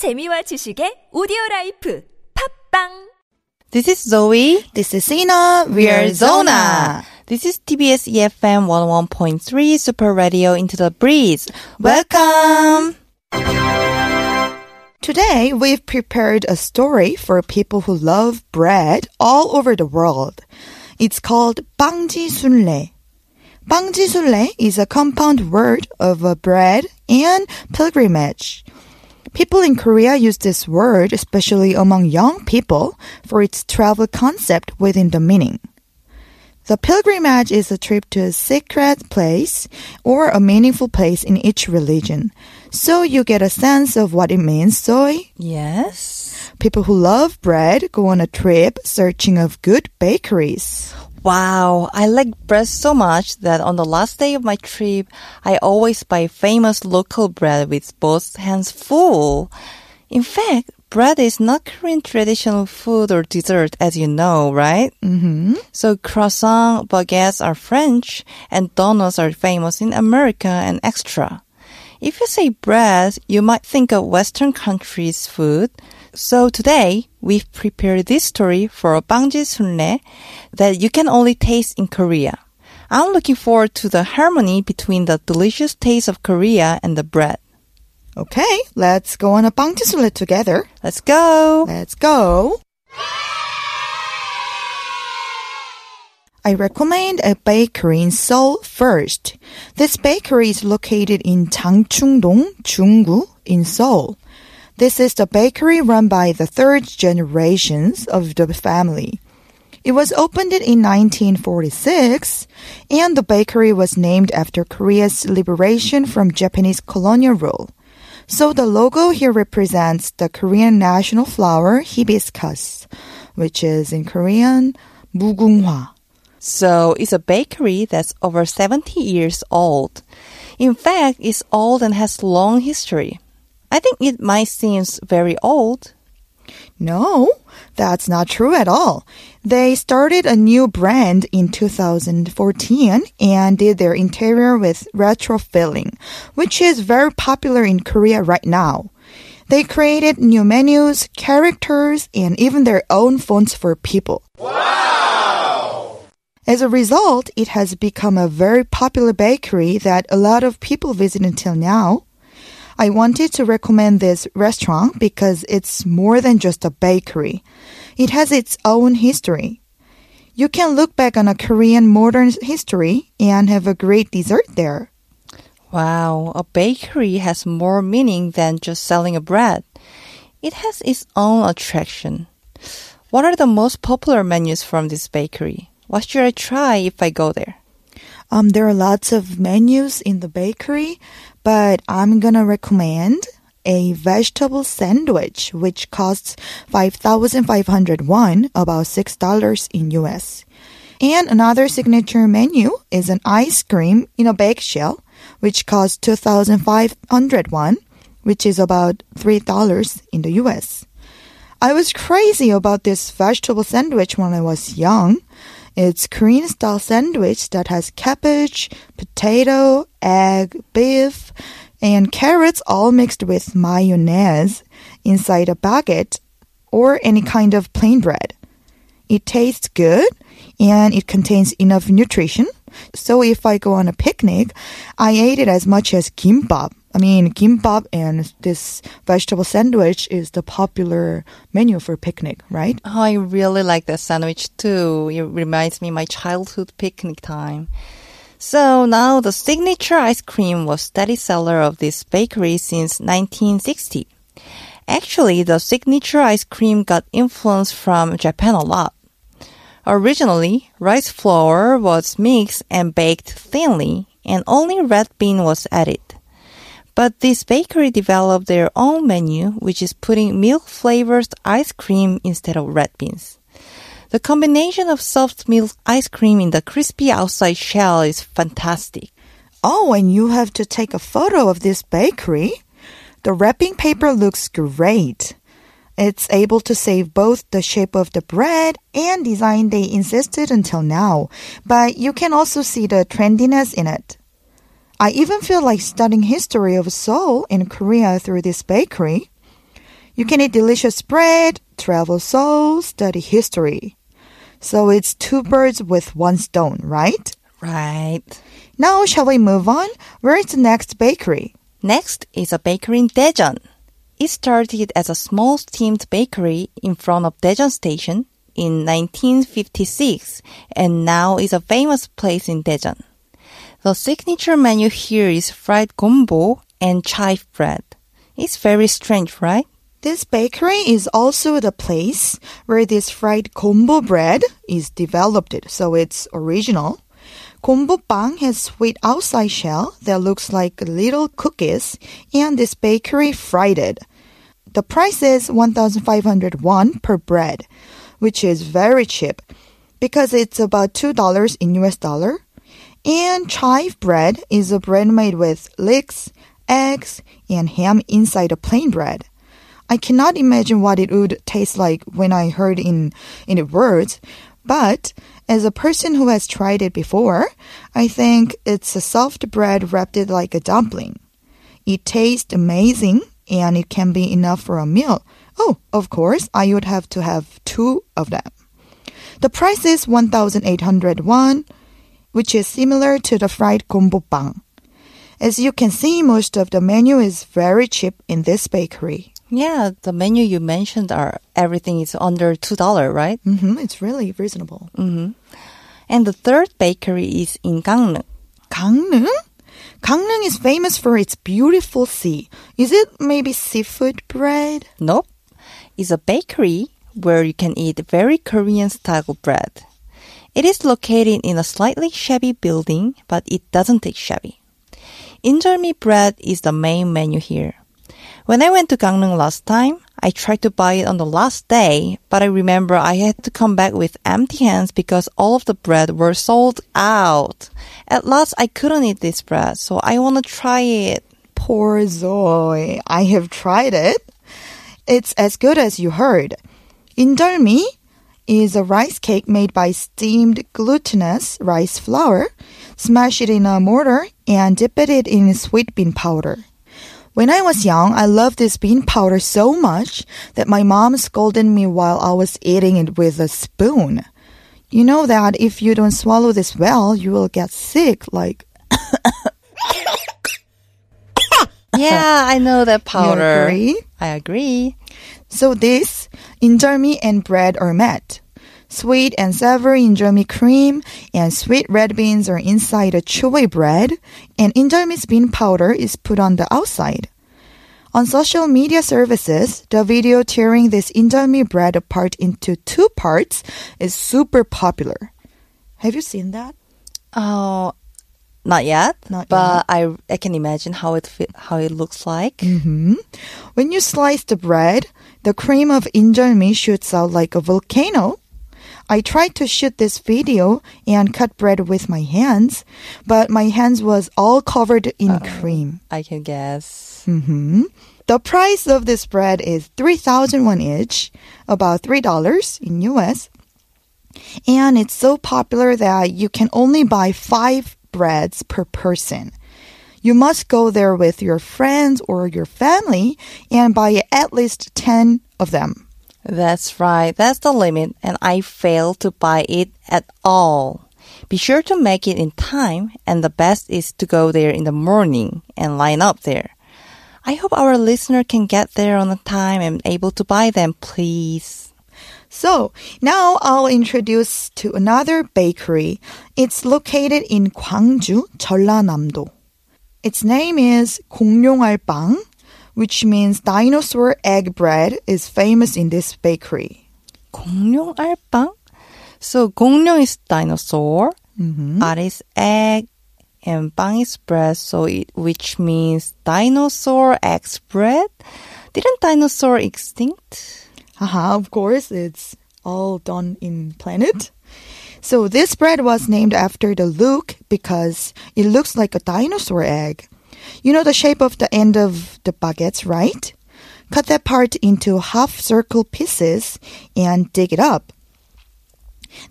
재미와 지식의 오디오 라이프 팝빵 This is Zoe. This is Sina. We are Zona. This is TBS EFM 101.3 Super Radio Into the Breeze. Welcome. Today, we've prepared a story for people who love bread all over the world. It's called 빵지 순례. 빵지 순례 is a compound word of a bread and pilgrimage. People in Korea use this word, especially among young people, for its travel concept within the meaning. The pilgrimage is a trip to a sacred place or a meaningful place in each religion. So you get a sense of what it means, Soy? Yes. People who love bread go on a trip searching of good bakeries. Wow, I like bread so much that on the last day of my trip, I always buy famous local bread with both hands full. In fact, bread is not Korean traditional food or dessert, as you know, right? Mm-hmm. So croissant, baguettes are French, and donuts are famous in America and extra. If you say bread, you might think of Western countries' food. So today, we've prepared this story for Bangji Sunle that you can only taste in Korea. I'm looking forward to the harmony between the delicious taste of Korea and the bread. Okay, let's go on a Bangji Sunle together. Let's go. Let's go. I recommend a bakery in Seoul first. This bakery is located in Changchung-dong, Junggu, in Seoul. This is the bakery run by the third generations of the family. It was opened in 1946, and the bakery was named after Korea's liberation from Japanese colonial rule. So the logo here represents the Korean national flower hibiscus, which is in Korean 무궁화. So it's a bakery that's over 70 years old. In fact, it's old and has long history. I think it might seem very old. No, that's not true at all. They started a new brand in 2014 and did their interior with retro filling, which is very popular in Korea right now. They created new menus, characters, and even their own fonts for people. As a result, it has become a very popular bakery that a lot of people visit until now. I wanted to recommend this restaurant because it's more than just a bakery. It has its own history. You can look back on a Korean modern history and have a great dessert there. Wow, a bakery has more meaning than just selling a bread. It has its own attraction. What are the most popular menus from this bakery? What should I try if I go there? Um, there are lots of menus in the bakery, but I'm gonna recommend a vegetable sandwich, which costs 5,500 won, about $6 in US. And another signature menu is an ice cream in a bake shell, which costs 2,500 won, which is about $3 in the US. I was crazy about this vegetable sandwich when I was young. It's Korean style sandwich that has cabbage, potato, egg, beef, and carrots all mixed with mayonnaise inside a baguette or any kind of plain bread. It tastes good and it contains enough nutrition. So if I go on a picnic, I ate it as much as kimbap. I mean, kimbap and this vegetable sandwich is the popular menu for picnic, right? Oh, I really like that sandwich too. It reminds me my childhood picnic time. So now the signature ice cream was steady seller of this bakery since 1960. Actually, the signature ice cream got influence from Japan a lot. Originally, rice flour was mixed and baked thinly, and only red bean was added. But this bakery developed their own menu, which is putting milk flavored ice cream instead of red beans. The combination of soft milk ice cream in the crispy outside shell is fantastic. Oh, and you have to take a photo of this bakery. The wrapping paper looks great. It's able to save both the shape of the bread and design they insisted until now, but you can also see the trendiness in it. I even feel like studying history of Seoul in Korea through this bakery. You can eat delicious bread, travel souls, study history. So it's two birds with one stone, right? Right. Now, shall we move on? Where is the next bakery? Next is a bakery in Daejeon. It started as a small steamed bakery in front of Daejeon Station in 1956 and now is a famous place in Daejeon. The signature menu here is fried gombo and chive bread. It's very strange, right? This bakery is also the place where this fried gombo bread is developed, so it's original. Gombo bang has sweet outside shell that looks like little cookies, and this bakery fried it. The price is 1,500 won per bread, which is very cheap because it's about $2 in US dollar. And chive bread is a bread made with leeks, eggs, and ham inside a plain bread. I cannot imagine what it would taste like when I heard in in the words, but as a person who has tried it before, I think it's a soft bread wrapped like a dumpling. It tastes amazing and it can be enough for a meal. Oh, of course, I would have to have two of them. The price is 1,800 won, which is similar to the fried gombo bang. As you can see, most of the menu is very cheap in this bakery. Yeah, the menu you mentioned are everything is under $2, right? Mm-hmm, it's really reasonable. Mm-hmm. And the third bakery is in Gangneung. Gangneung? Gangneung is famous for its beautiful sea. Is it maybe seafood bread? Nope. It's a bakery where you can eat very Korean style bread. It is located in a slightly shabby building, but it doesn't take shabby. Injeolmi bread is the main menu here. When I went to Gangneung last time, I tried to buy it on the last day, but I remember I had to come back with empty hands because all of the bread were sold out. At last, I couldn't eat this bread, so I want to try it. Poor Zoe. I have tried it. It's as good as you heard. Injeolmi is a rice cake made by steamed glutinous rice flour. Smash it in a mortar and dip it in sweet bean powder. When I was young, I loved this bean powder so much that my mom scolded me while I was eating it with a spoon. You know that if you don't swallow this well, you will get sick, like Yeah, I know that powder. agree? I agree. So this injeolmi and bread are met. Sweet and savory injeolmi cream and sweet red beans are inside a chewy bread, and injeolmi's bean powder is put on the outside. On social media services, the video tearing this injeolmi bread apart into two parts is super popular. Have you seen that? Oh, not yet. Not but I I can imagine how it fit, how it looks like. hmm When you slice the bread, the cream of injeolmi shoots out like a volcano. I tried to shoot this video and cut bread with my hands, but my hands was all covered in cream. I can guess. hmm The price of this bread is 3,000 won each, about $3 in US. And it's so popular that you can only buy five breads per person. You must go there with your friends or your family and buy at least 10 of them. That's right. That's the limit, and I failed to buy it at all. Be sure to make it in time, and the best is to go there in the morning and line up there. I hope our listener can get there on time and able to buy them, please. So now I'll introduce to another bakery. It's located in Gwangju, 전라남도. Its name is 공룡알빵, which means dinosaur egg bread is famous in this bakery. 공룡 알빵? So 공룡 is dinosaur, 알 is egg, and 빵 is bread, so it, which means dinosaur eggs bread. Didn't dinosaur extinct? Haha, of course, it's all done in planet. So this bread was named after the look because it looks like a dinosaur egg. You know the shape of the end of the baguettes, right? Cut that part into half circle pieces and dig it up.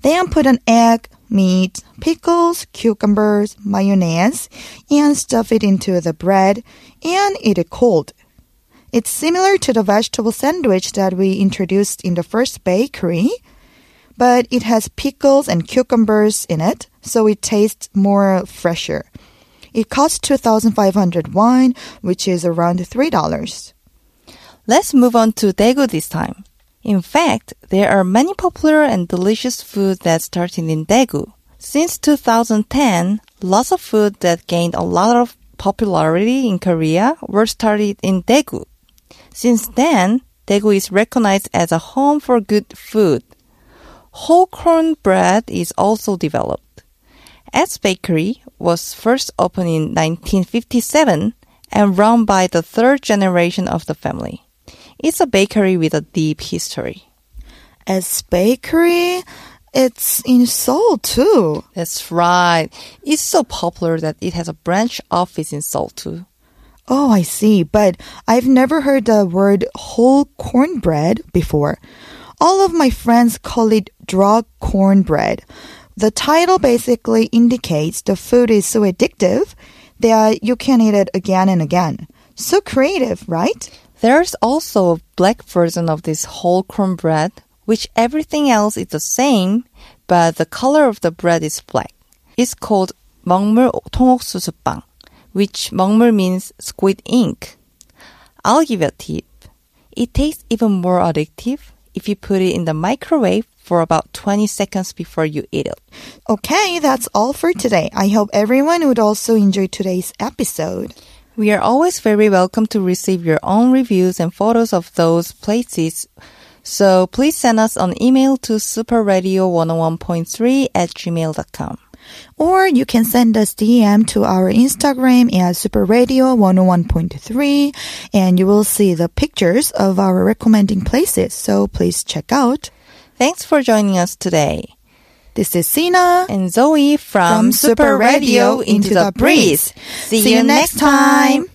Then put an egg, meat, pickles, cucumbers, mayonnaise, and stuff it into the bread and eat it cold. It's similar to the vegetable sandwich that we introduced in the first bakery, but it has pickles and cucumbers in it, so it tastes more fresher. It costs 2,500 won, which is around $3. Let's move on to Daegu this time. In fact, there are many popular and delicious foods that started in Daegu. Since 2010, lots of food that gained a lot of popularity in Korea were started in Daegu. Since then, Daegu is recognized as a home for good food. Whole corn bread is also developed. S Bakery was first opened in 1957 and run by the third generation of the family. It's a bakery with a deep history. S Bakery, it's in Seoul too. That's right. It's so popular that it has a branch office in Seoul too. Oh, I see. But I've never heard the word whole cornbread before. All of my friends call it drug cornbread. The title basically indicates the food is so addictive that you can eat it again and again. So creative, right? There's also a black version of this whole corn bread, which everything else is the same, but the color of the bread is black. It's called 먹물 통옥수수빵, which 먹물 means squid ink. I'll give you a tip. It tastes even more addictive if you put it in the microwave for about 20 seconds before you eat it. Okay, that's all for today. I hope everyone would also enjoy today's episode. We are always very welcome to receive your own reviews and photos of those places. So please send us an email to superradio101.3 at gmail.com. Or you can send us DM to our Instagram at superradio101.3 and you will see the pictures of our recommending places. So please check out. Thanks for joining us today. This is Sina And Zoe from, from Super Radio into the breeze. See, you next time.